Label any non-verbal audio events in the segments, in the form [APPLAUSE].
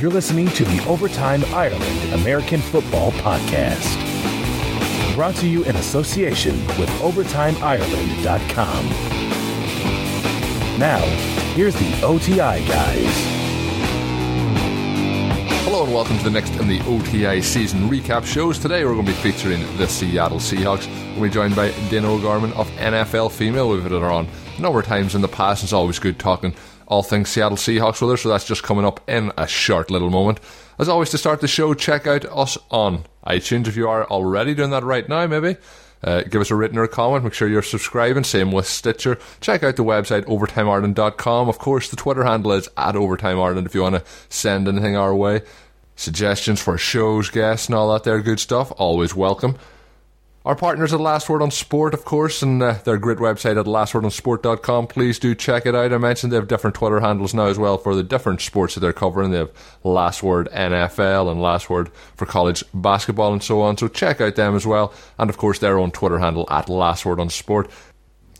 You're listening to the Overtime Ireland American Football Podcast. Brought to you in association with OvertimeIreland.com. Now, here's the OTI guys. Hello and welcome to the next in the OTI season recap shows. Today we're going to be featuring the Seattle Seahawks. We'll be joined by Dana O'Gorman of NFL Female. We've had her on a number of times in the past. It's always good talking all things Seattle Seahawks with her, so that's just coming up in a short little moment. As always, to start the show, check out us on iTunes if you are already doing that right now, maybe. Uh, give us a written or a comment. Make sure you're subscribing. Same with Stitcher. Check out the website, overtimeireland.com. Of course, the Twitter handle is at overtimeireland if you want to send anything our way. Suggestions for shows, guests, and all that there good stuff, always welcome. Our partners at Last Word on Sport, of course, and uh, their great website at lastwordonsport.com. Please do check it out. I mentioned they have different Twitter handles now as well for the different sports that they're covering. They have Last Word NFL and Last Word for college basketball and so on. So check out them as well. And of course, their own Twitter handle at Last Word on Sport.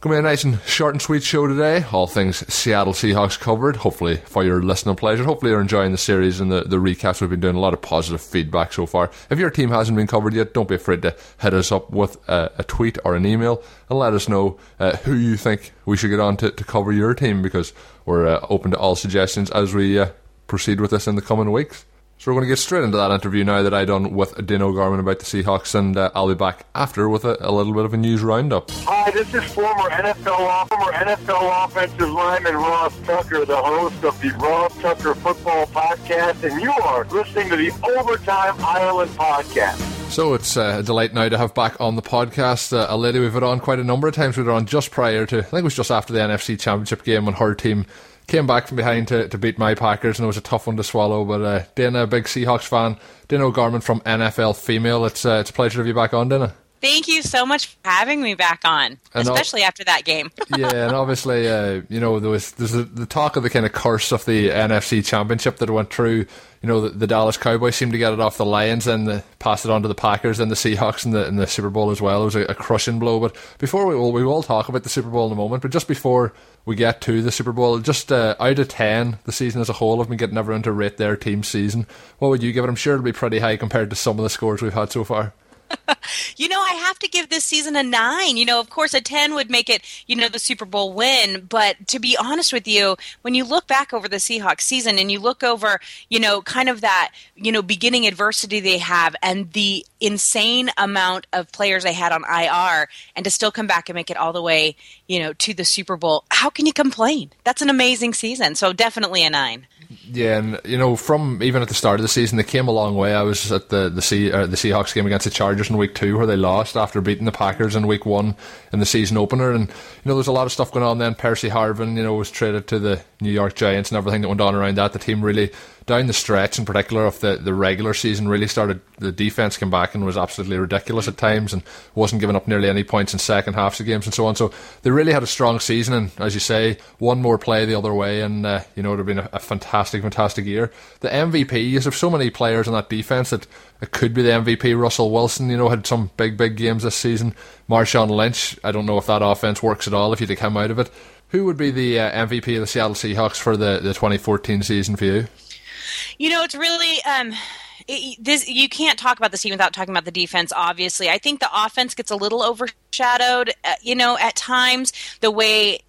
Going to be a nice and short and sweet show today. All things Seattle Seahawks covered, hopefully for your listening pleasure. Hopefully you're enjoying the series and the, the recaps. We've been doing a lot of positive feedback so far. If your team hasn't been covered yet, don't be afraid to hit us up with a, a tweet or an email and let us know uh, who you think we should get on to, to cover your team because we're uh, open to all suggestions as we uh, proceed with this in the coming weeks. So we're going to get straight into that interview now that I done with Dana O'Gorman about the Seahawks, and uh, I'll be back after with a, a, little bit of a news roundup. Hi, this is former NFL former NFL offensive lineman Ross Tucker, the host of the Ross Tucker Football Podcast, and you are listening to the Overtime Ireland Podcast. So it's uh, a delight now to have back on the podcast uh, a lady we've had on quite a number of times. We were on just prior to, I think it was just after the NFC Championship game when her team came back from behind to, to beat my Packers, and it was a tough one to swallow. But uh, Dana, a big Seahawks fan, Dana O'Gorman from NFL Female. It's uh, it's a pleasure to have you back on, Dana. Thank you so much for having me back on, and especially after that game. [LAUGHS] yeah, and obviously, uh, you know, there was there's the talk of the kind of curse of the NFC Championship that went through. You know, the, the Dallas Cowboys seemed to get it off the Lions and the, pass it on to the Packers and the Seahawks in the in the Super Bowl as well. It was a, a crushing blow. But before we will we will talk about the Super Bowl in a moment. But just before we get to the Super Bowl, just uh, out of ten, the season as a whole, I've been getting everyone to rate their team season. What would you give it? I'm sure it'll be pretty high compared to some of the scores we've had so far. [LAUGHS] you know, I have to give this season a nine. You know, of course, a 10 would make it, you know, the Super Bowl win. But to be honest with you, when you look back over the Seahawks season and you look over, you know, kind of that, you know, beginning adversity they have and the insane amount of players they had on IR and to still come back and make it all the way, you know, to the Super Bowl, how can you complain? That's an amazing season. So definitely a nine. Yeah, and you know, from even at the start of the season, they came a long way. I was at the the, sea, uh, the Seahawks game against the Chargers in week two, where they lost after beating the Packers in week one in the season opener. And you know, there's a lot of stuff going on. Then Percy Harvin, you know, was traded to the New York Giants and everything that went on around that. The team really down the stretch, in particular of the, the regular season, really started. The defense came back and was absolutely ridiculous at times, and wasn't giving up nearly any points in second halves of games and so on. So they really had a strong season, and as you say, one more play the other way, and uh, you know it would have been a, a, fantastic, fantastic year. The MVP, you have so many players on that defense that it could be the MVP. Russell Wilson, you know, had some big, big games this season. Marshawn Lynch, I don't know if that offense works at all if you take him out of it. Who would be the uh, MVP of the Seattle Seahawks for the, the 2014 season for you? You know, it's really um, it, this. You can't talk about the team without talking about the defense. Obviously, I think the offense gets a little overshadowed. Uh, you know, at times the way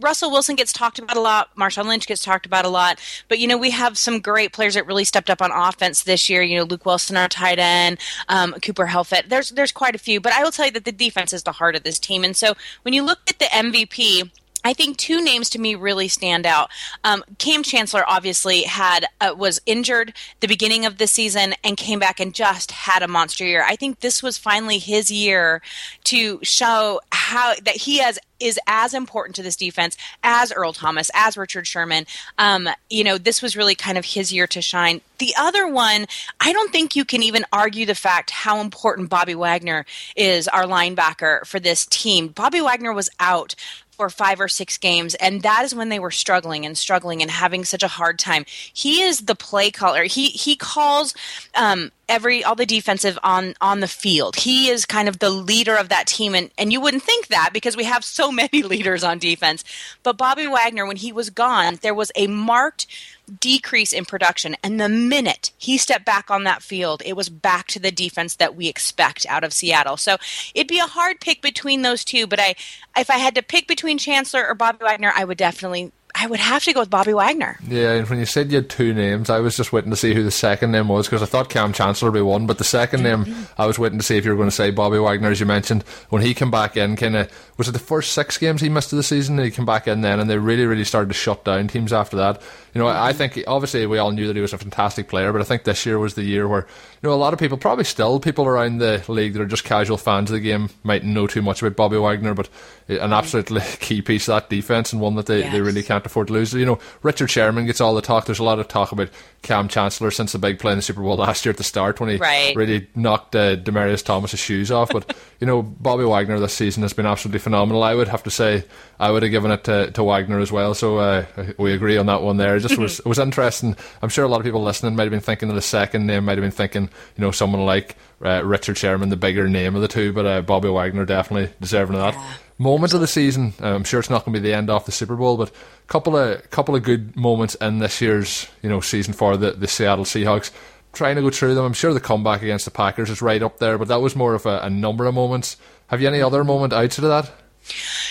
Russell Wilson gets talked about a lot. Marshawn Lynch gets talked about a lot. But, you know, we have some great players that really stepped up on offense this year. You know, Luke Wilson, our tight end, um, Cooper Helfet. There's, there's quite a few. But I will tell you that the defense is the heart of this team. And so when you look at the MVP, I think two names to me really stand out. Um, Kam Chancellor obviously had uh, was injured the beginning of the season and came back and just had a monster year. I think this was finally his year to show how that he has is as important to this defense as Earl Thomas, as Richard Sherman. Um, you know, this was really kind of his year to shine. The other one, I don't think you can even argue the fact how important Bobby Wagner is, our linebacker for this team. Bobby Wagner was out for five or six games, and that is when they were struggling and struggling and having such a hard time. He is the play caller. He he calls um, every all the defensive on on the field. He is kind of the leader of that team, and and you wouldn't think that because we have so [LAUGHS] many leaders on defense. But Bobby Wagner, when he was gone, there was a marked decrease in production. And the minute he stepped back on that field, it was back to the defense that we expect out of Seattle. So it'd be a hard pick between those two. But I, if I had to pick between Chancellor or Bobby Wagner, I would definitely I would have to go with Bobby Wagner. Yeah, and when you said you had two names, I was just waiting to see who the second name was because I thought Kam Chancellor would be one, but the 2nd name, mm-hmm. I was waiting to see if you were going to say Bobby Wagner, as you mentioned. When he came back in, kind of, was it the first six games he missed of the season? That he came back in then, and they really, really started to shut down teams after that. You know, I think obviously we all knew that he was a fantastic player, but I think this year was the year where you know a lot of people, probably still people around the league that are just casual fans of the game, mightn't know too much about Bobby Wagner, but an absolutely [LAUGHS] key piece of that defense and one that they, yes. they really can't afford to lose. You know, Richard Sherman gets all the talk. There's a lot of talk about Kam Chancellor since the big play in the Super Bowl [LAUGHS] last year at the start when he right. really knocked uh, Demaryius Thomas's shoes off. But you know, Bobby Wagner this season has been absolutely phenomenal. I would have to say I would have given it to, to Wagner as well. So uh, we agree on that one there. It just [LAUGHS] was it was interesting. I'm sure a lot of people listening might have been thinking of the second name, might have been thinking, you know, someone like uh, Richard Sherman, the bigger name of the two, but uh, Bobby Wagner definitely deserving of that. Moment of the season. Uh, I'm sure it's not going to be the end of the Super Bowl, but couple of couple of good moments in this year's you know season for the the Seattle Seahawks trying to go through them. I'm sure the comeback against the Packers is right up there, but that was more of a, a number of moments. Have you any other moment outside of that?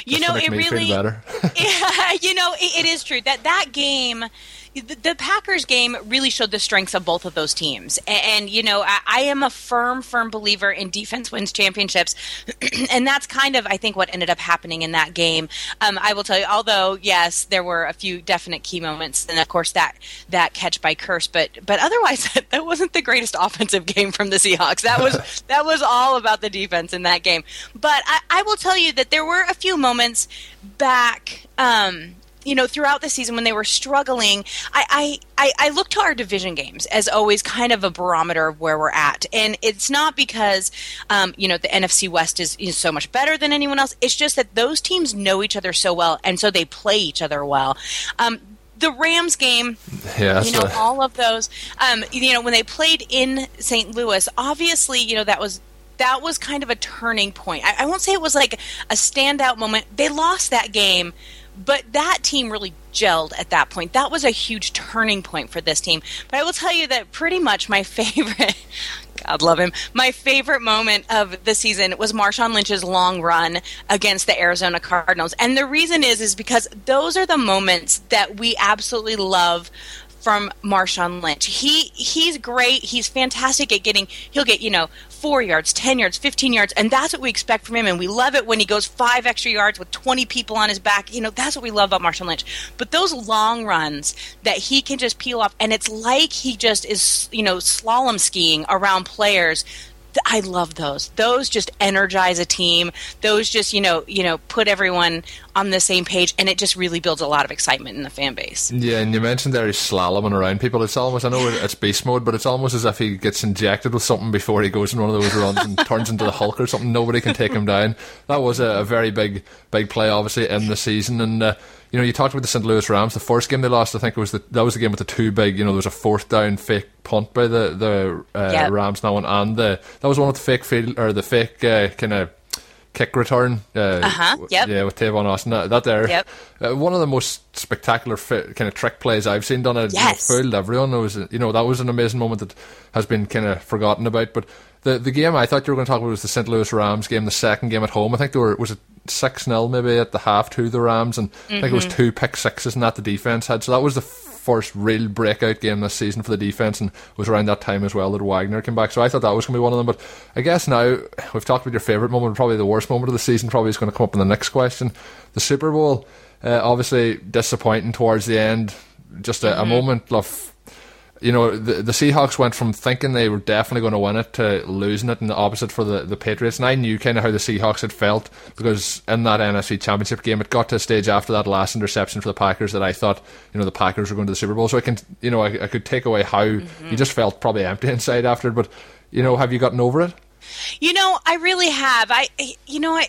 You know, it really. [LAUGHS] yeah, you know, it, it is true that that game the, the, Packers game really showed the strengths of both of those teams. And, and you know, I, I, am a firm, firm believer in defense wins championships. [CLEARS THROAT] and that's kind of, I think, what ended up happening in that game. Um, I will tell you, although, yes, there were a few definite key moments. And of course, that, that catch by Kearse. But, but otherwise, [LAUGHS] that wasn't the greatest offensive game from the Seahawks. That was, [LAUGHS] that was all about the defense in that game. But I, I will tell you that there were a few moments back. Um, you know, throughout the season when they were struggling, I, I, I, look to our division games as always kind of a barometer of where we're at. And it's not because, um, you know, the NFC West is, is so much better than anyone else. It's just that those teams know each other so well, and so they play each other well. Um, the Rams game, yeah, you know, a- all of those, um, you know, when they played in St. Louis, obviously, you know, that was that was kind of a turning point. I, I, won't say it was like a standout moment. They lost that game, but that team really gelled at that point. That was a huge turning point for this team. But I will tell you that pretty much my [LAUGHS] favorite, God love him, my favorite moment of the season was Marshawn Lynch's long run against the Arizona Cardinals. And the reason is, is because those are the moments that we absolutely love from Marshawn Lynch. He he's great. He's fantastic at getting. He'll get you know four yards, ten yards, fifteen yards, and that's what we expect from him. And we love it when he goes five extra yards with twenty people on his back. You know that's what we love about Marshawn Lynch. But those long runs that he can just peel off, and it's like he just is you know slalom skiing around players I love those. Those just energize a team. Those just you know you know put everyone on the same page, and it just really builds a lot of excitement in the fan base. Yeah, and you mentioned there he's slaloming around people. It's almost I know it's beast mode, but it's almost as if he gets injected with something before he goes in one of those runs and turns into the Hulk or something. Nobody can take him down. That was a, a very big big play, obviously in the season, and. Uh, you know, you talked about the St. Louis Rams. The first game they lost, I think it was the, that was the game with the two big. You know, there was a fourth down fake punt by the the uh, yep. Rams now one, and the that was one with the fake field or the fake uh, kind of kick return. Uh huh. Yep. Yeah, with Tavon Austin. That, that there. Yep. Uh, one of the most spectacular fi- kind of trick plays I've seen done. It yes. fooled everyone. Was, you know, that was an amazing moment that has been kind of forgotten about. But the the game I thought you were going to talk about was the St. Louis Rams game, the second game at home. I think they were was it six 0 maybe at the half to the Rams, and mm-hmm. I think it was mm-hmm. two pick sixes and that the defense had. So that was the first real breakout game this season for the defense, and was around that time as well that Wagner came back. So I thought that was going to be one of them. But I guess now we've talked about your favourite moment, probably the worst moment of the season. Probably is going to come up in the next question. The Super Bowl, uh, obviously disappointing towards the end. Just a, mm-hmm. a moment of you know, the, the Seahawks went from thinking they were definitely going to win it to losing it, and the opposite for the, the Patriots. And I knew kind of how the Seahawks had felt because in that NFC Championship game, it got to a stage after that last interception for the Packers that I thought, you know, the Packers were going to the Super Bowl. So I can, you know, I, I could take away how mm-hmm. you just felt probably empty inside after it. But, you know, have you gotten over it? You know, I really have. I, you know, I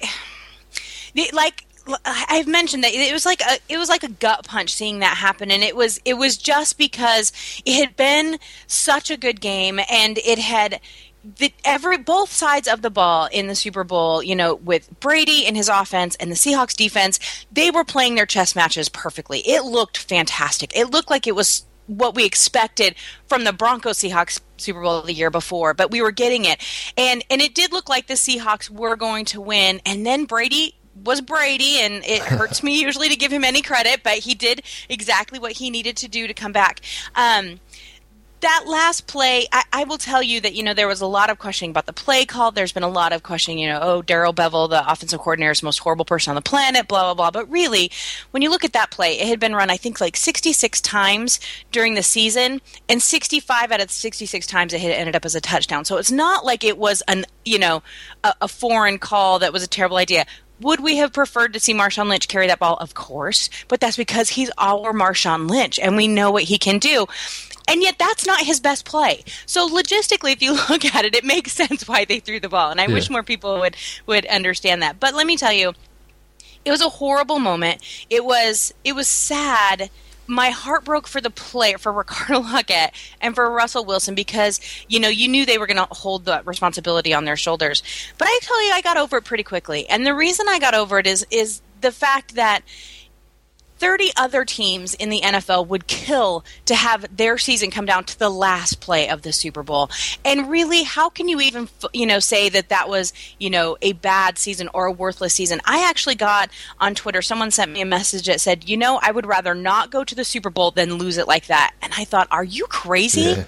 like I've mentioned that it was like a it was like a gut punch seeing that happen, and it was it was just because it had been such a good game, and it had the every both sides of the ball in the Super Bowl, you know, with Brady and his offense and the Seahawks defense, they were playing their chess matches perfectly. It looked fantastic. It looked like it was what we expected from the Broncos Seahawks Super Bowl the year before, but we were getting it. And and it did look like the Seahawks were going to win. And then Brady was Brady, and it hurts me usually to give him any credit, but he did exactly what he needed to do to come back. Um, that last play, I, I, will tell you that you know there was a lot of questioning about the play call. There's been a lot of questioning. You know, oh, Darrell Bevell, the offensive coordinator, is the most horrible person on the planet. Blah blah blah. But really, when you look at that play, it had been run I think like 66 times during the season, and 65 out of 66 times it had ended up as a touchdown. So it's not like it was an you know a, a foreign call that was a terrible idea. Would we have preferred to see Marshawn Lynch carry that ball? Of course, but that's because he's our Marshawn Lynch, and we know what he can do and yet that's not his best play. So logistically, if you [LAUGHS] look at it, it makes sense why they threw the ball, and I yeah. wish more people would would understand that. But let me tell you, it was a horrible moment. It was it was sad. My heart broke for the player, for Ricardo [LAUGHS] Lockette and for Russell Wilson because you know you knew they were going to hold the responsibility on their shoulders. But I tell you, I got over it pretty quickly, and the reason I got over it is is the fact that 30 other teams in the NFL would kill to have their season come down to the last play of the Super Bowl. And really, how can you even, you know, say that that was, you know, a bad season or a worthless season? I actually got on Twitter, someone sent me a message that said, you know, I would rather not go to the Super Bowl than lose it like that. And I thought, are you crazy? Yeah.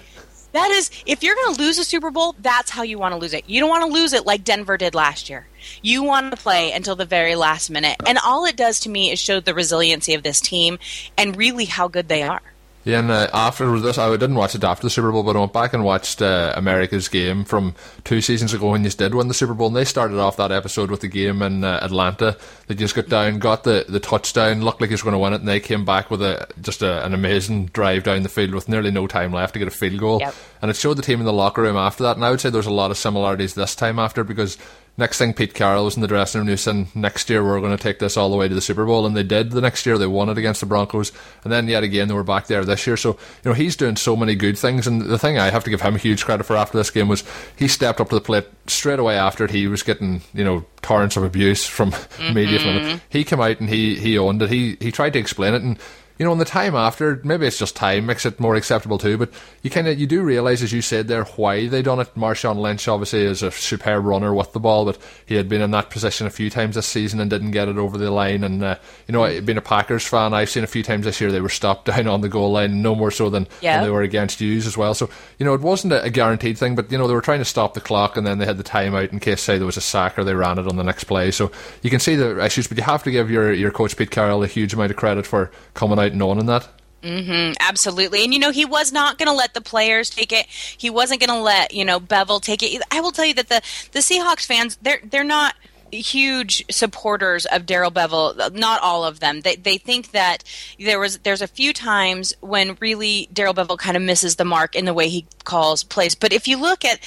That is, if you're going to lose a Super Bowl, that's how you want to lose it. You don't want to lose it like Denver did last year. You want to play until the very last minute. And all it does to me is show the resiliency of this team and really how good they are. Yeah, and uh, after this, I didn't watch it after the Super Bowl, but I went back and watched uh, America's game from two seasons ago when you did win the Super Bowl. And they started off that episode with the game in uh, Atlanta. They just got down, got the, the touchdown, looked like he was going to win it, and they came back with a just a, an amazing drive down the field with nearly no time left to get a field goal. Yep. And it showed the team in the locker room after that. And I would say there's a lot of similarities this time after because next thing Pete Carroll was in the dressing room, and he said, next year we're going to take this all the way to the Super Bowl. And they did the next year. They won it against the Broncos. And then yet again, they were back there this year. So, you know, he's doing so many good things. And the thing I have to give him huge credit for after this game was he stepped up to the plate straight away after it. He was getting, you know, torrents of abuse from mm-hmm. [LAUGHS] media from. He came out and he, he owned it. He, he tried to explain it. And you know, in the time after, maybe it's just time makes it more acceptable too. But you kind of you do realize, as you said there, why they done it. Marshawn Lynch obviously is a superb runner with the ball, but he had been in that position a few times this season and didn't get it over the line. And uh, you know, being a Packers fan, I've seen a few times this year they were stopped [LAUGHS] down on the goal line, no more so than when they were against Hughes as well. So you know, it wasn't a, a, guaranteed thing, but you know they were trying to stop the clock, and then they had the timeout in case say there was a sack or they ran it on the next play. So you can see the issues, but you have to give your your coach Pete Carroll a huge amount of credit for coming out and owning that. Mm-hmm, absolutely. And, you know, he was not going to let the players take it. He wasn't going to let, you know, Bevell take it. I will tell you that the, the Seahawks fans, they're, they're not huge supporters of Darrell Bevell. Not all of them. They they think that there was there's a few times when really Darrell Bevell kind of misses the mark in the way he calls plays. But if you look at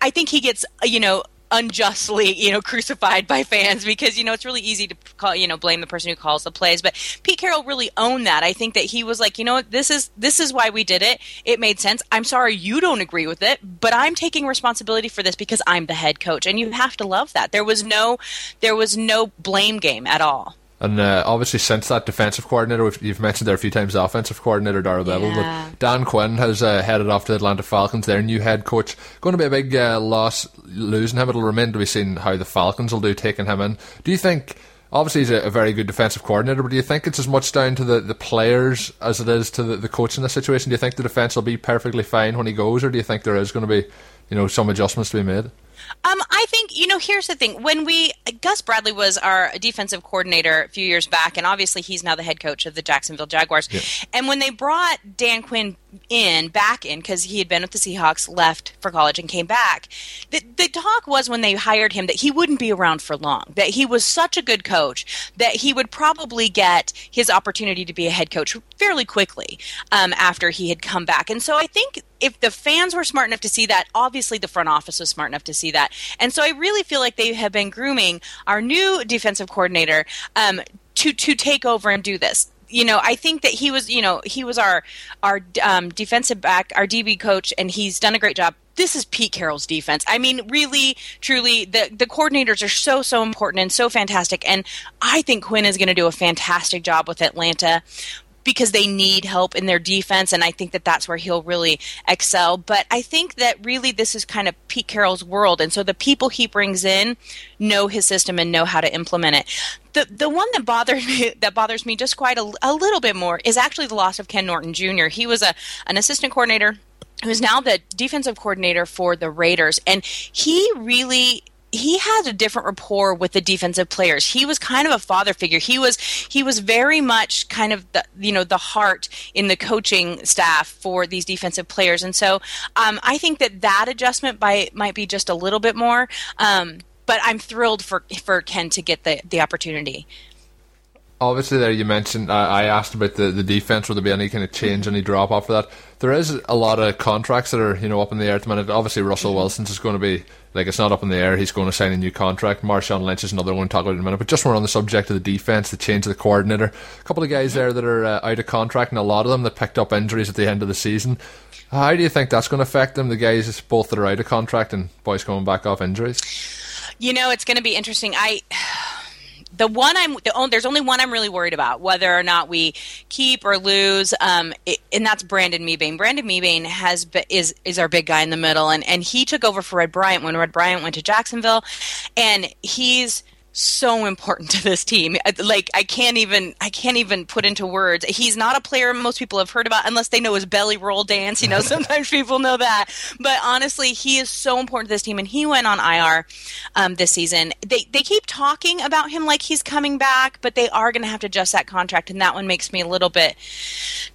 I think he gets you know unjustly, you know, crucified by fans because you know it's really easy to call, you know, blame the person who calls the plays. But Pete Carroll really owned that. I think that he was like, you know, this is this is why we did it. It made sense. I'm sorry you don't agree with it, but I'm taking responsibility for this because I'm the head coach, and you have to love that. There was no there was no blame game at all. And uh, obviously, since that defensive coordinator, you've mentioned there a few times, the offensive coordinator, Darrell Bevell, yeah. but Dan Quinn has uh, headed off to the Atlanta Falcons, their new head coach. Going to be a big uh, loss losing him. It'll remain to be seen how the Falcons will do taking him in. Do you think, obviously, he's a, a very good defensive coordinator, but do you think it's as much down to the, the players as it is to the, the coach in this situation? Do you think the defence will be perfectly fine when he goes, or do you think there is going to be you know, some adjustments to be made? Um, I think you know. Here's the thing: when we Gus Bradley was our defensive coordinator a few years back, and obviously he's now the head coach of the Jacksonville Jaguars. Yeah. And when they brought Dan Quinn in back in because he had been with the Seahawks, left for college, and came back. The, the talk was when they hired him that he wouldn't be around for long. That he was such a good coach that he would probably get his opportunity to be a head coach fairly quickly um, after he had come back. And so I think if the fans were smart enough to see that, obviously the front office was smart enough to see that. And so I really feel like they have been grooming our new defensive coordinator um, to to take over and do this you know, I think that he was, you know, he was our our um, defensive back, our DB coach, and he's done a great job. This is Pete Carroll's defense. I mean, really, truly, the the coordinators are so so important and so fantastic, and I think Quinn is going to do a fantastic job with Atlanta. Because they need help in their defense, and I think that that's where he'll really excel. But I think that really this is kind of Pete Carroll's world, and so the people he brings in know his system and know how to implement it. The the one that bothers [LAUGHS] me that bothers me just quite a, a little bit more is actually the loss of Ken Norton Jr. He was a an assistant coordinator who's now the defensive coordinator for the Raiders, and he really he had a different rapport with the defensive players. He was kind of a father figure. He was he was very much kind of the you know the heart in the coaching staff for these defensive players, and so um, I think that that adjustment by might be just a little bit more. Um, but I'm thrilled for for Ken to get the the opportunity obviously there you mentioned I, I asked about the, the defense will there be any kind of change any drop off for that? There is a lot of contracts that are you know up in the air at the minute. Obviously Russell mm-hmm. Wilson's is going to be like it's not up in the air he's going to sign a new contract. Marshawn Lynch is another one to talk about in a minute but just more on the subject of the defense the change of the coordinator. A couple of guys there that are uh, out of contract and a lot of them that picked up injuries at the end of the season. How do you think that's going to affect them the guys both that are out of contract and boys coming back off injuries? You know it's going to be interesting. I the one I'm the only, there's only one I'm really worried about whether or not we keep or lose, um, it, and that's Brandon Mebane. Brandon Mebane has is is our big guy in the middle, and and he took over for Red Bryant when Red Bryant went to Jacksonville, and he's so important [LAUGHS] to this team. Like I can't even I can't even put into words. He's not a player most people have heard about unless they know his belly roll dance. You know, [LAUGHS] sometimes people know that. But honestly, he is so important to this team, and he went on IR um, this season. They they keep talking about him like he's coming back, but they are going to have to adjust that contract, and that one makes me a little bit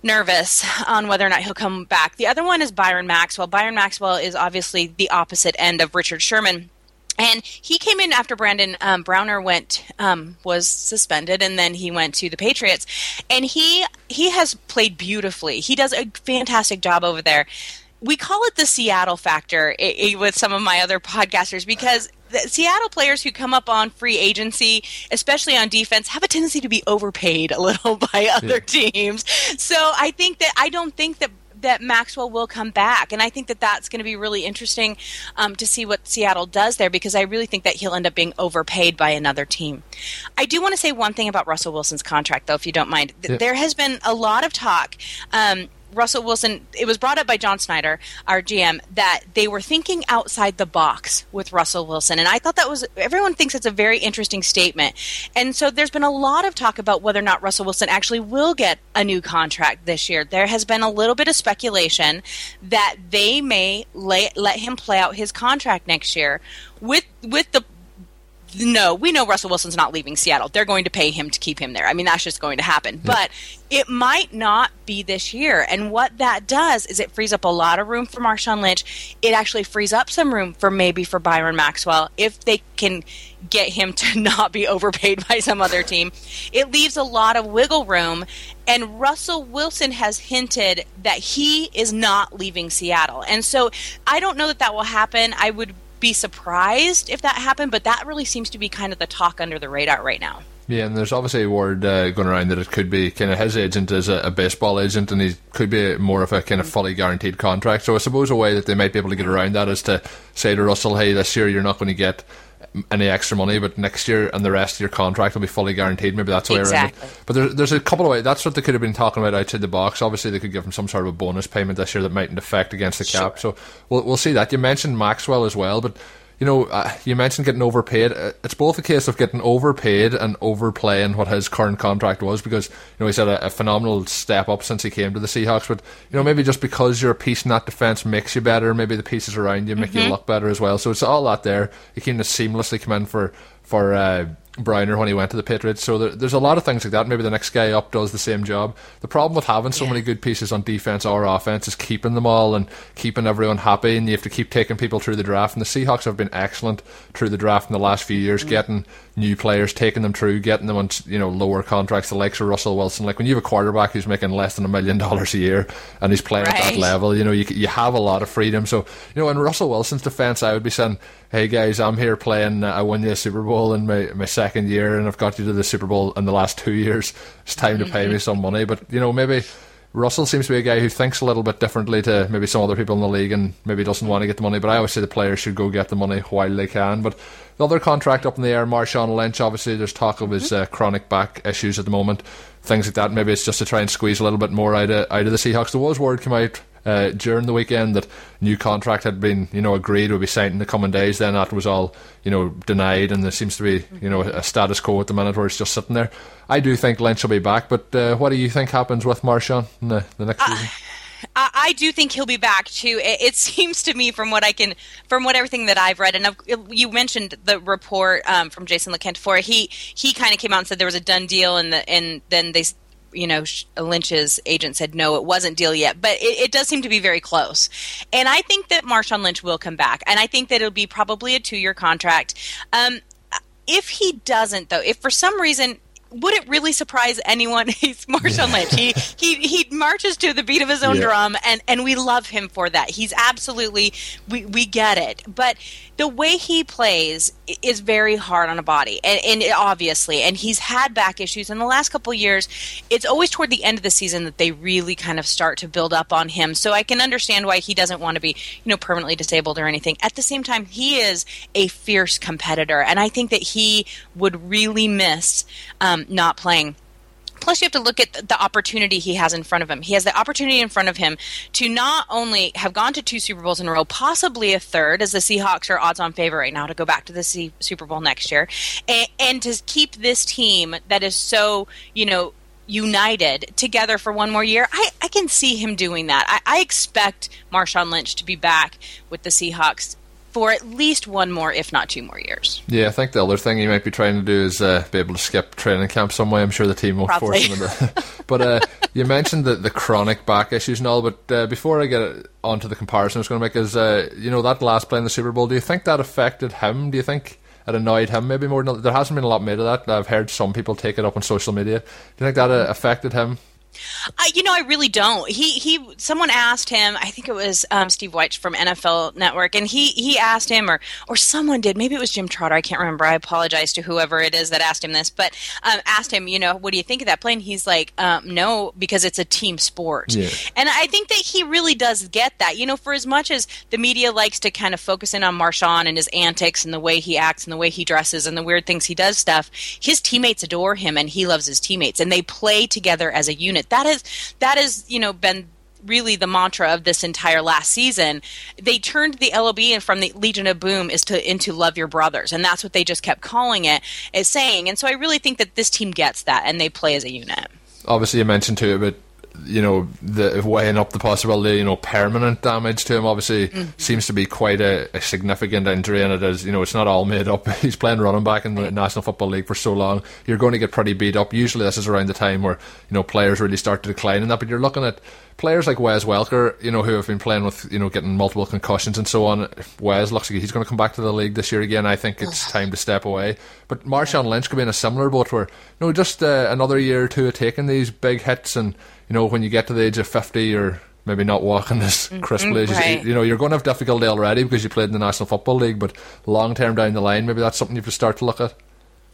nervous on whether or not he'll come back. The other one is Byron Maxwell. Byron Maxwell is obviously the opposite end of Richard Sherman and he came in after Brandon um, Browner went um, was suspended, and then he went to the Patriots, and he he has played beautifully. He does a fantastic job over there. We call it the Seattle factor it, it, with some of my other podcasters because the Seattle players who come up on free agency, especially on defense, have a tendency to be overpaid a little [LAUGHS] by other yeah. teams. So I think that I don't think that that Maxwell will come back, and I think that that's going to be really interesting um, to see what Seattle does there because I really think that he'll end up being overpaid by another team. I do want to say one thing about Russell Wilson's contract, though, if you don't mind. Yeah. There has been a lot of talk um, Russell Wilson, it was brought up by John Schneider, our GM, that they were thinking outside the box with Russell Wilson. And I thought that was, everyone thinks it's a very interesting statement. And so there's been a lot of talk about whether or not Russell Wilson actually will get a new contract this year. There has been a little bit of speculation that they may lay, let him play out his contract next year with with the no, we know Russell Wilson's not leaving Seattle. They're going to pay him to keep him there. I mean, that's just going to happen. Yeah. But it might not be this year. And what that does is it frees up a lot of room for Marshawn Lynch. It actually frees up some room for maybe for Byron Maxwell if they can get him to [LAUGHS] not be overpaid by some other team. It leaves a lot of wiggle room. And Russell Wilson has hinted that he is not leaving Seattle. And so I don't know that that will happen. I would be surprised if that happened, but that really seems to be kind of the talk under the radar right now. Yeah, and there's obviously word uh, going around that it could be kind of his agent is a, a, baseball agent, and he could be more of a kind of fully guaranteed contract. So I suppose a way that they might be able to get around that is to say to Russell, "Hey, this year you're not going to get any extra money, but next year and the rest of your contract will be fully guaranteed. Maybe that's the way exactly. around it. But there's there's a couple of ways. That's what they could have been talking about outside the box. Obviously, they could give him some sort of a bonus payment this year that mightn't affect against the cap. Sure. So we'll we'll see that. You mentioned Maxwell as well, but you know, uh, you mentioned getting overpaid. Uh, it's both a case of getting overpaid and overplaying what his current contract was because, you know, he's had a, a, phenomenal step up since he came to the Seahawks. But, you know, maybe just because you're a piece in that defence makes you better, maybe the pieces around you make mm-hmm. you look better as well. So it's all that there. You can just seamlessly come in for, for, uh, Browner when he went to the Patriots. So there, there's a lot of things like that. Maybe the next guy up does the same job. The problem with having so yeah. many good pieces on defense or offense is keeping them all and keeping everyone happy. And you have to keep taking people through the draft. And the Seahawks have been excellent through the draft in the last few years, mm-hmm. getting new players, taking them through, getting them on you know lower contracts, the likes of Russell Wilson. Like when you have a quarterback who's making less than a million dollars a year and he's playing right. at that level, you know you you have a lot of freedom. So you know in Russell Wilson's defense, I would be saying, "Hey guys, I'm here playing. Uh, I won you a Super Bowl in my my second year, and I've got you to the Super Bowl in the last two years. It's time to pay me some money." But you know maybe Russell seems to be a guy who thinks a little bit differently to maybe some other people in the league and maybe doesn't want to get the money. But I always say the players should go get the money while they can. But the other contract up in the air, Marshawn Lynch, obviously there's talk of his uh, chronic back issues at the moment, things like that. Maybe it's just to try and squeeze a little bit more out of, out of the Seahawks. There was word come out uh, during the weekend that new contract had been you know agreed would be signed in the coming days. Then that was all you know denied, and there seems to be you know a status quo at the minute where it's just sitting there. I do think Lynch will be back, but uh, what do you think happens with Marshawn in the, the next uh, season? I do think he'll be back too. It, [LAUGHS] seems to me, from what I can, from what everything that I've read, and you mentioned the report um, from Jason La Canfora. He he kind of came out and said there was a done deal, and the, and then they you know, Lynch's agent said no, it wasn't deal yet, but it, it, does seem to be very close. And I think that Marshawn Lynch will come back, and I think that it'll be probably a two-year contract. Um, if he doesn't, though, if for some reason would it really surprise anyone? [LAUGHS] He's Marshawn Lynch. He he he marches to the beat of his own yeah. drum, and and we love him for that. He's absolutely we we get it, but the way he plays is very hard on a body, and, and obviously, and he's had back issues in the last couple years. It's always toward the end of the season that they really kind of start to build up on him. So I can understand why he doesn't want to be you know permanently disabled or anything. At the same time, he is a fierce competitor, and I think that he would really miss. Um, not playing. Plus, you have to look at the opportunity he has in front of him. He has the opportunity in front of him to not only have gone to two Super Bowls in a row, possibly a third, as the Seahawks are odds on favorite right now to go back to the C- Super Bowl next year, and, and to keep this team that is so, you know, united together for one more year. I, I can see him doing that. I, I expect Marshawn Lynch to be back with the Seahawks for at least one more, if not two more years. Yeah, I think the other thing you might be trying to do is uh, be able to skip training camp some way. I'm sure the team will force him into. [LAUGHS] but uh, you mentioned the, the chronic back issues and all. But uh, before I get onto the comparison I was going to make, is uh, you know that last play in the Super Bowl. Do you think that affected him? Do you think? it annoyed him maybe more than there hasn't been a lot made of that. I've heard some people take it up on social media. Do you think that uh, affected him? I, you know, I really don't. He he. Someone asked him. I think it was um, Steve Wyche from NFL Network, and he he asked him, or or someone did. Maybe it was Jim Trotter. I can't remember. I apologize to whoever it is that asked him this, but um, asked him, you know, what do you think of that play? And he's like, um, no, because it's a team sport. Yeah. And I think that he really does get that. You know, for as much as the media likes to kind of focus in on Marshawn and his antics and the way he acts and the way he dresses and the weird things he does stuff, his teammates adore him and he loves his teammates, and they play together as a unit that is that has you know been really the mantra of this entire last season. They turned the LOB and from the Legion of Boom is to into Love Your Brothers, and that's what they just kept calling it, as saying. And so I really think that this team gets that, and they play as a unit. Obviously, you mentioned too, but you know, the weighing up the possibility, you know, permanent damage to him obviously mm-hmm. seems to be quite a, a, significant injury, and it is, you know, it's not all made up. [LAUGHS] He's playing running back in the National Football League for so long. You're going to get pretty beat up. Usually, this is around the time where you know players really start to decline in that. But you're looking at players like Wes Welker, you know, who have been playing with, you know, getting multiple concussions and so on. Wes looks like he's going to come back to the league this year again. I think it's time to step away. But Marshawn Lynch could be in a similar boat where, you know, just uh, another year or two of taking these big hits and you know, when you get to the age of 50 or maybe not walking as crisply as right. you, you know, you're going to have difficulty already because you played in the National Football League, but long term down the line, maybe that's something you have to start to look at.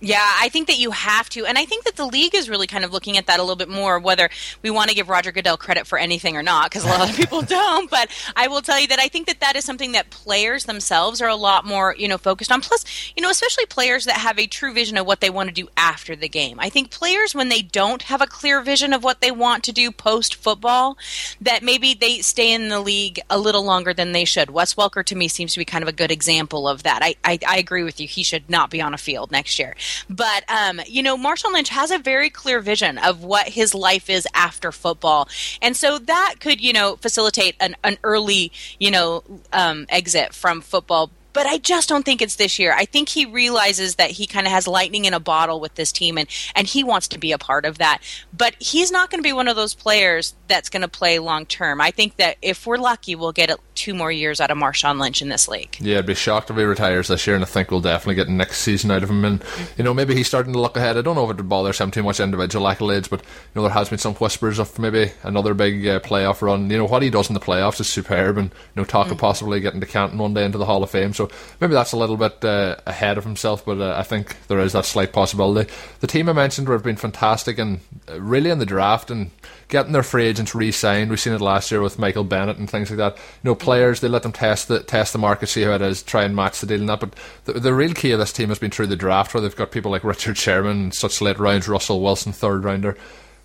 Yeah, I think that you have to. And I think that the league is really kind of looking at that a little bit more, whether we want to give Roger Goodell credit for anything or not, because a lot of people [LAUGHS] don't. But I will tell you that I think that that is something that players themselves are a lot more, you know, focused on. Plus, you know, especially players that have a true vision of what they want to do after the game. I think players, when they don't have a clear vision of what they want to do post football, that maybe they stay in the league a little longer than they should. Wes Welker, to me, seems to be kind of a good example of that. I, I, I agree with you. He should not be on a field next year. But um, you know, Marshall Lynch has a very clear vision of what his life is after football, and so that could you know facilitate an, an early you know um, exit from football but I just don't think it's this year. I think he realizes that he kind of has lightning in a bottle with this team and, and he wants to be a part of that. But he's not going to be one of those players that's going to play long term. I think that if we're lucky, we'll get two more years out of Marshawn Lynch in this league. Yeah, I'd be shocked if he retires this year, and I think we'll definitely get next season out of him. And, you know, maybe he's starting to look ahead. I don't know if it bothers him too much individual accolades, but, you know, there has been some whispers of maybe another big uh, playoff run. You know, what he does in the playoffs is superb, and, you know, talk mm-hmm. of possibly getting to Canton one day into the Hall of Fame. So So maybe that's a little bit uh, ahead of himself, but uh, I think there is that slight possibility. The team I mentioned have been fantastic and uh, really in the draft and getting their free agents re-signed. We've seen it last year with Michael Bennett and things like that. You know, players they let them test the test the market, see how it is, try and match the deal and that. But the, the real key of this team has been through the draft, where they've got people like Richard Sherman, such late rounds, Russell Wilson, third rounder.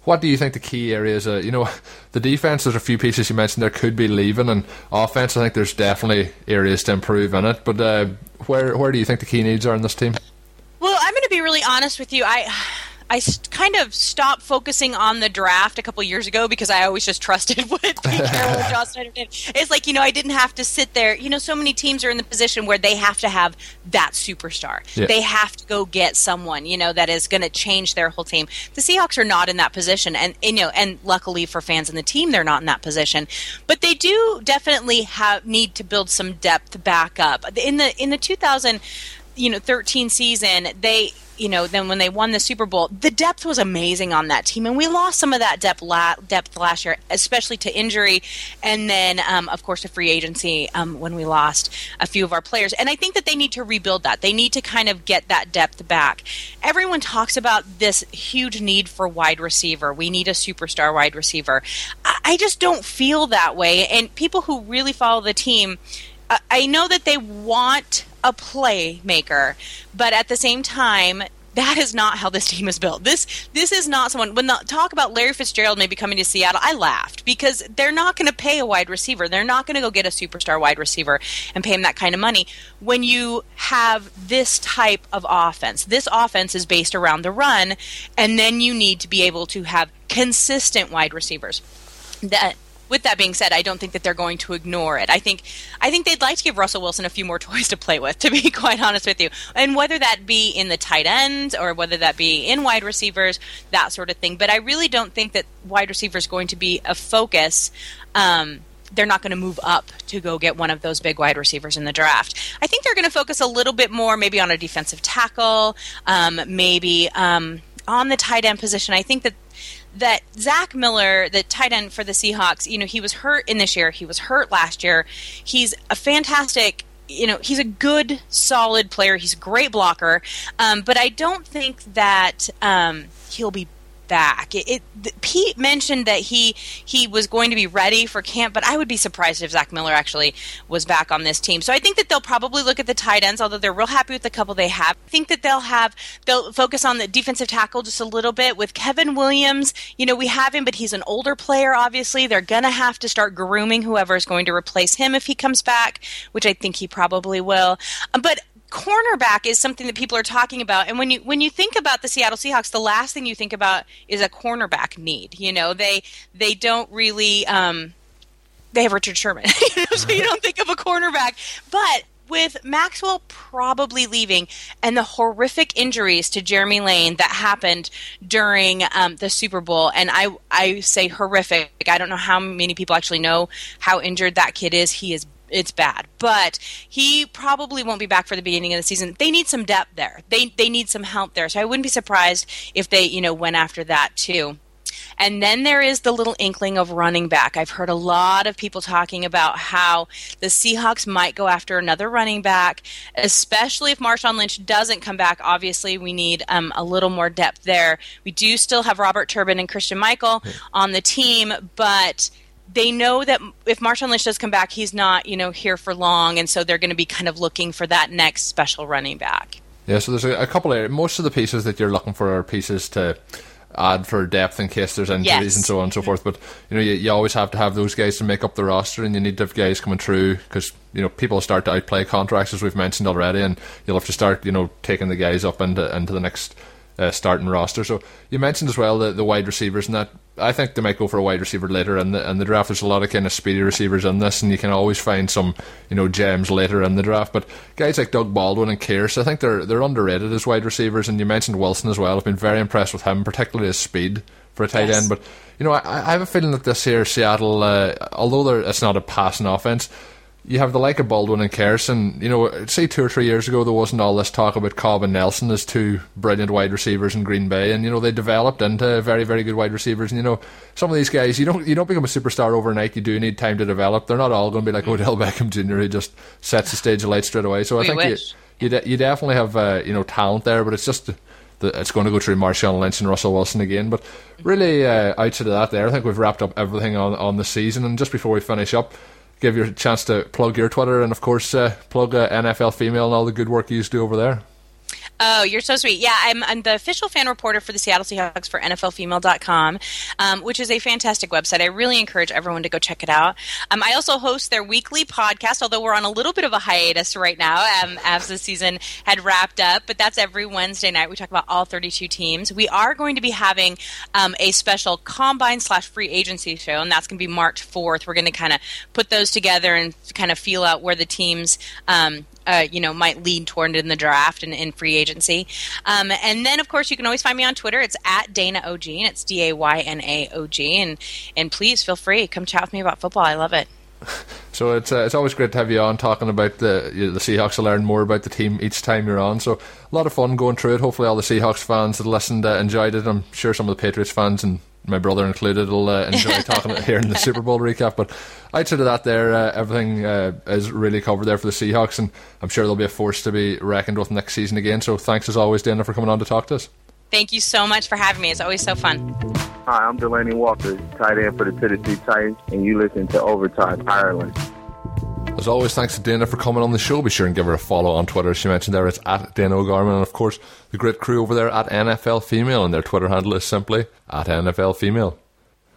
What do you think the key areas? Are? You know, [LAUGHS] the defense. There's a few pieces you mentioned there could be leaving, and offense. I think there's definitely areas to improve in it. But uh, where where do you think the key needs are in this team? Well, I'm going to be really honest with you. I I kind of stopped focusing on the draft a couple years ago because I always just trusted [LAUGHS] what Pete [LAUGHS] Carroll and John Schneider did. It's like you know I didn't have to sit there. You know, so many teams are in the position where they have to have that superstar. Yeah. They have to go get someone you know that is going to change their whole team. The Seahawks are not in that position, and you know, and luckily for fans and the team, they're not in that position. But they do definitely have need to build some depth back up in the in the 2000 you know 13 season they you know, then when they won the Super Bowl, the depth was amazing on that team, and we lost some of that depth la- depth last year, especially to injury, and then um, of course to free agency um, when we lost a few of our players. And I think that they need to rebuild that. They need to kind of get that depth back. Everyone talks about this huge need for wide receiver. We need a superstar wide receiver. I, I just don't feel that way, and people who really follow the team. I know that they want a playmaker, but at the same time, that is not how this team is built. This this is not someone. When the talk about Larry Fitzgerald maybe coming to Seattle, I laughed because they're not going to pay a wide receiver. They're not going to go get a superstar wide receiver and pay him that kind of money. When you have this type of offense, this offense is based around the run, and then you need to be able to have consistent wide receivers. That with that being said, I don't think that they're going to ignore it. I think I think they'd like to give Russell Wilson a few more [LAUGHS] toys to play with, to be [LAUGHS] quite honest with you. And whether that be in the tight ends or whether that be in wide receivers, that sort of thing. But I really don't think that wide receiver is going to be a focus. Um, they're not going to move up to go get one of those big wide receivers in the draft. I think they're going to focus a little bit more, maybe on a defensive tackle, um, maybe um, on the tight end position. I think that that Zach Miller, the tight end for the Seahawks, you know, he was hurt in this year. He was hurt last year. He's a fantastic you know he's a good solid player he's a great blocker um, but i don't think that um, he'll be back. It, it, Pete mentioned that he he was going to be ready for camp, but I would be surprised if Zach Miller actually was back on this team. So I think that they'll probably look at the tight ends, although they're real happy with the couple they have. I think that they'll have they'll focus on the defensive tackle just a little bit with Kevin Williams. You know, we have him, but he's an older player. Obviously, they're gonna have to start grooming whoever is going to replace him if he comes back, which I think he probably will. But cornerback is something that people are talking about and when you when you think about the Seattle Seahawks the last thing you think about is a cornerback need you know they they don't really um, they have Richard Sherman [LAUGHS] so you don't think of a cornerback but with Maxwell probably leaving and the horrific injuries to Jeremy Lane that happened during um, the Super Bowl, and I I say horrific. I don't know how many people actually know how injured that kid is. He is it's bad. But he probably won't be back for the beginning of the season. They need some depth there. They they need some help there. So I wouldn't be surprised if they, you know, went after that too. And then there is the little inkling of running back. I've heard a lot of people talking about how the Seahawks might go after another running back, especially if Marshawn Lynch doesn't come back. Obviously, we need um, a little more depth there. We do still have Robert Turbin and Christine Michael on the team, but they know that if Marshawn Lynch does come back, he's not, you know, here for long, and so they're going to be kind of looking for that next special running back. Yeah, so there's a, a couple of most of the pieces that you're looking for are pieces to add for depth in case there's injuries yes. and so on and so forth. But you know, you, you, always have to have those guys to make up the roster, and you need to have guys coming through because you know people start to outplay contracts as we've mentioned already, and you'll have to start you know taking the guys up into into the next uh, starting roster. So you mentioned as well the, the wide receivers, and that I think they might go for a wide receiver later in the in the draft. There's a lot of kind of speedy receivers in this, and you can always find some you know gems later in the draft. But guys like Doug Baldwin and Kearse, I think they're they're underrated as wide receivers. And you mentioned Wilson as well. I've been very impressed with him, particularly his speed for a tight yes. end. But you know, I, I, have a feeling that this here Seattle, uh, although it's not a passing offense you have the like of Baldwin and Kerrison. You know, say two or three years ago, there wasn't all this talk about Cobb and Nelson as two brilliant wide receivers in Green Bay, and you know they developed into very, very good wide receivers. And you know, some of these guys, you don't you don't become a superstar overnight. You do need time to develop. They're not all going to be like mm. Odell [LAUGHS] Beckham Jr. who just sets the stage alight straight away. So I think wish. you you, de- you definitely have uh, you know talent there, but it's just. The, it's going to go through Marshawn Lynch and Russell Wilson again, but really uh, outside of that, there I think we've wrapped up everything on on the season. And just before we finish up, give you a chance to plug your Twitter and, of course, uh, plug uh, NFL Female and all the good work you do over there. Oh, you're so sweet. Yeah, I'm, I'm, the official fan reporter for the Seattle Seahawks for NFLfemale.com, um, which is a fantastic website. I really encourage everyone to go check it out. Um, I also host their weekly podcast, although we're on a little bit of a hiatus right now um, as the season had wrapped up, but that's every Wednesday night. We talk about all 32 teams. We are going to be having um, a special combine slash free agency show, and that's going to be March 4th. We're going to kind of put those together and kind of feel out where the teams um, uh, you know might lean toward in the draft and in free agency. Um, and then of course you can always find me on Twitter. It's at Dana OG and it's D A Y N A O G. And and please feel free come chat with me about football. I love it. [LAUGHS] So it's uh, it's always great to have you on talking about the you know, the Seahawks. To learn more about the team each time you're on. So a lot of fun going through it. Hopefully all the Seahawks fans that listened uh, enjoyed it. I'm sure some of the Patriots fans and my brother included will uh, enjoy [LAUGHS] talking here in the Super Bowl recap. But outside of that, there uh, everything uh, is really covered there for the Seahawks, and I'm sure they'll be a force to be reckoned with next season again. So thanks as always, Dana, for coming on to talk to us. Thank you so much for having me. It's always so fun. Hi, I'm Delanie Walker, tight end for the Tennessee Titans, and you listen to Overtime Ireland. As always, thanks to Dana for coming on the show. Be sure and give her a follow on Twitter. As she mentioned there, it's at Dana O'Gorman. And of course, the great crew over there at NFL Female, and their Twitter handle is simply at NFL Female.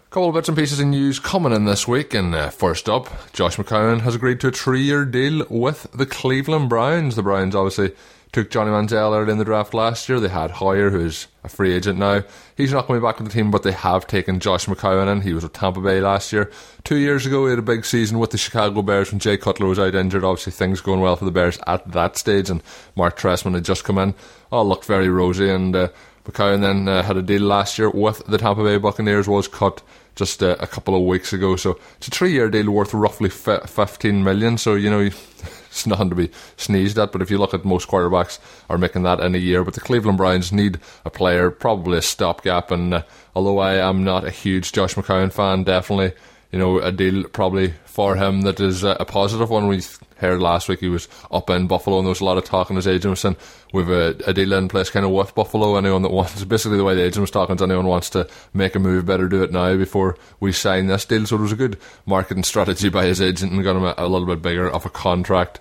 A couple of bits and pieces of news coming in this week. And uh, first up, Josh McCown has agreed to a three year deal with the Cleveland Browns. The Browns obviously took Johnny Manziel early in the draft last year. They had Hoyer, who's a free agent now. He's not coming back with the team, but they have taken Josh McCown in. He was with Tampa Bay last year. Two years ago, he had a big season with the Chicago Bears when Jay Cutler was out injured. Obviously, things going well for the Bears at that stage, and Mark Trestman had just come in. All looked very rosy, and uh, McCown then uh, had a deal last year with the Tampa Bay Buccaneers, was cut just uh, a couple of weeks ago. So it's a three year deal worth roughly 15 million. So, you know, [LAUGHS] it's nothing to be sneezed at. But if you look at most quarterbacks are making that in a year. But the Cleveland Browns need a player, probably a stopgap. And uh, although I am not a huge Josh McCown fan, definitely you know a deal probably for him that is a, a positive one. We heard last week he was up in Buffalo, and there was a lot of talk on his agent was saying with a, a deal in place kind of with Buffalo. Anyone that wants, [LAUGHS] basically the way the agent was talking to anyone wants to make a move, better do it now before we sign this deal. So it was a good marketing [LAUGHS] strategy by his agent and got him a, a little bit bigger of a contract.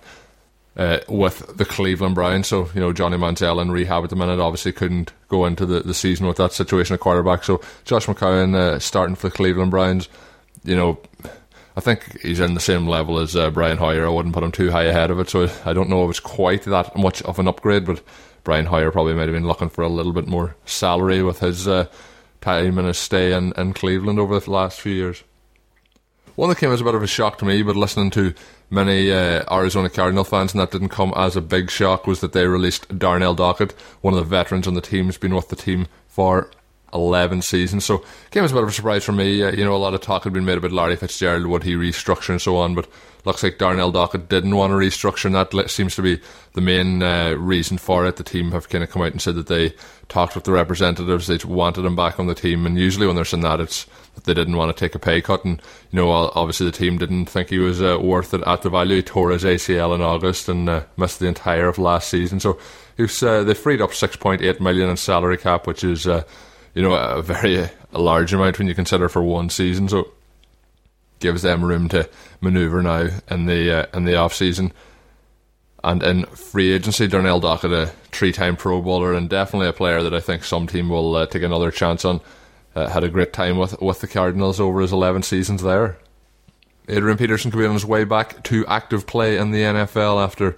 Uh, with the Cleveland Browns. So, you know, Johnny Manziel in rehab at the minute obviously couldn't go into the, the season with that situation at quarterback. So, Josh McCown uh, starting for the Cleveland Browns, you know, I think he's in the same level as uh, Brian Hoyer. I wouldn't put him too high ahead of it, so I don't know if it's quite that much of an upgrade. But Brian Hoyer probably might have been looking for a little bit more salary with his uh, time and his stay in, in Cleveland over the last few years. One that came as a bit of a shock to me, but listening to many uh, Arizona Cardinal fans, and that didn't come as a big shock, was that they released Darnell Dockett, one of the veterans on the team, has been with the team for 11 seasons. So came as a bit of a surprise for me. Uh, you know, a lot of talk had been made about Larry Fitzgerald, would he restructure and so on, but looks like Darnell Dockett didn't want to restructure, and that seems to be the main uh, reason for it. The team have kind of come out and said that they talked with the representatives, they wanted him back on the team, and usually when they're saying that, it's that they didn't want to take a pay cut, and you know, obviously the team didn't think he was uh, worth it at the value. He tore his ACL in August and uh, missed the entire of last season, so. Uh, they freed up 6.8 million in salary cap, which is uh, you know, a very a large amount when you consider for one season. So gives them room to manoeuvre now in the uh, in the off season. And in free agency, Darnell Dockett, a three-time Pro Bowler and definitely a player that I think some team will uh, take another chance on. Uh, had a great time with with the Cardinals over his 11 seasons there. Adrian Peterson could be on his way back to active play in the NFL after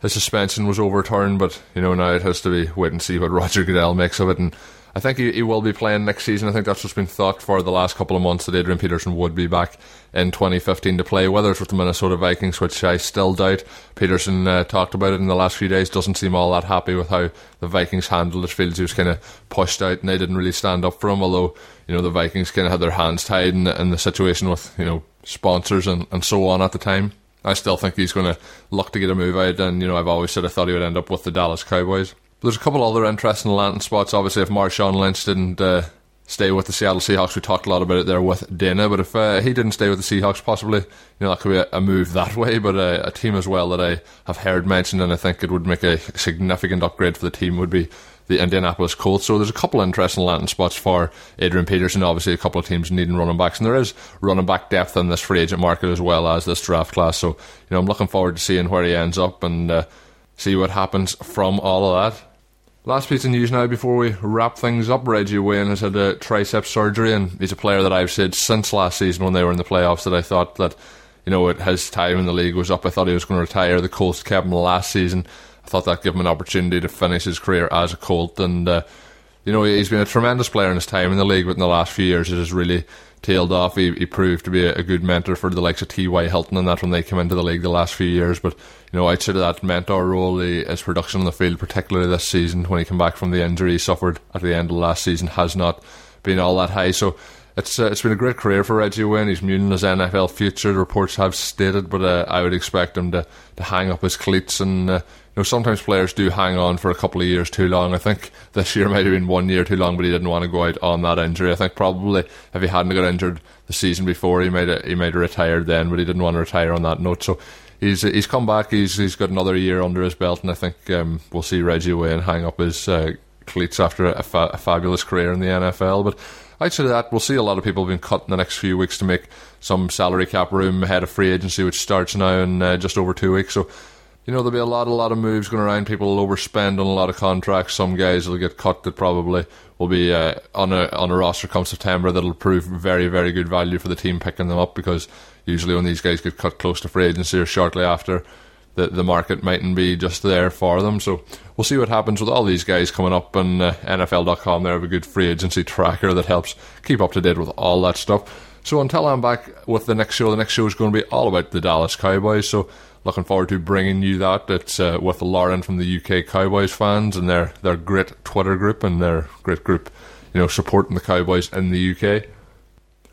his suspension was overturned, but you know now it has to be wait and see what [LAUGHS] Roger Goodell makes of it and I think he, he, will be playing next season. I think that's what's been thought for the last couple of months that Adrian Peterson would be back in 2015 to play, whether it's with the Minnesota Vikings, which I still doubt. Peterson uh, talked about it in the last few days, doesn't seem all that happy with how the Vikings handled it. Feels he was kind of pushed out and they didn't really stand up for him, although, you know, the Vikings kind of had their hands tied in, in the situation with, you know, sponsors and, and so on at the time. I still think he's going to look to get a move out, and you know I've always said I thought he would end up with the Dallas Cowboys. There's a couple other interesting landing spots. Obviously, if Marshawn Lynch didn't uh, stay with the Seattle Seahawks, we talked a lot about it there with Dana. But if uh, he didn't stay with the Seahawks, possibly you know that could be a, a move that [LAUGHS] way. But uh, a team as well that I have heard mentioned, and I think it would make a significant upgrade for the team would be the Indianapolis Colts. So there's a couple interesting landing spots for Adrian Peterson. Obviously, a couple of teams needing running backs, and there is running back depth in this free agent market as well as this draft class. So you know, I'm looking forward to seeing where he ends up and uh, see what happens from all of that. Last piece of news now before we wrap things up. Reggie Wayne has had a tricep surgery, and he's a player that I've said since last season when they were in the playoffs that I thought that you know his time in the league was up. I thought he was going to retire. The Colts kept him last season I thought that gave him an opportunity to finish his career as a Colt. And, uh, you know, he's been a tremendous player in his time in the league, but in the last few years it has really tailed off. He, he proved to be a, a, good mentor for the likes of T.Y. Hilton and that when they came into the league the last few years. But, you know, outside of that mentor role, he, his production on the field, particularly this season when he came back from the injury he suffered at the end of last season, has not been all that high. So, it's uh, it's been a great career for Reggie Wayne. He's muting his NFL future. The reports have stated, but uh, I would expect him to, to hang up his cleats and uh, know, sometimes players do hang on for a couple of years too long. I think this year might have been one year too long, but he didn't want to go out on that injury. I think probably if he hadn't got injured the season before, he might have, he might have retired then, but he didn't want to retire on that note. So he's he's come back. He's he's got another year under his belt, and I think um, we'll see Reggie Wayne hang up his uh, cleats after a, fa- a, fabulous career in the NFL. But outside of that, we'll see a lot of people being cut in the next few weeks to make some salary cap room ahead of free agency, which starts now in uh, just over two weeks. So you know, there'll be a lot, a lot of moves going around. People will overspend on a lot of contracts. Some guys will get cut that probably will be uh, on a on a roster come September that'll prove very, very good value for the team picking them up because usually when these guys get cut close to free agency or shortly after, the the market mightn't be just there for them. So we'll see what happens with all these guys coming up. And uh, NFL.com, they have a good free agency tracker that helps keep up to date with all that stuff. So until I'm back with the next show, the next show is going to be all about the Dallas Cowboys. So looking forward to bringing you that. It's uh, with Lauren from the UK Cowboys fans and their their great Twitter group and their great group, you know, supporting the Cowboys in the UK.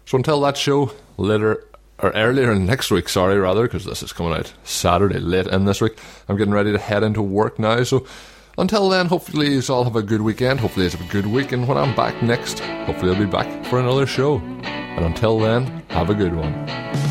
So until that show later or earlier in next week, sorry, rather, because this is coming out Saturday late in this week. I'm getting ready to head into work now. So until then, hopefully you all have a good weekend. Hopefully have a good week, and when I'm back next, hopefully I'll be back for another show. And until then, have a good one.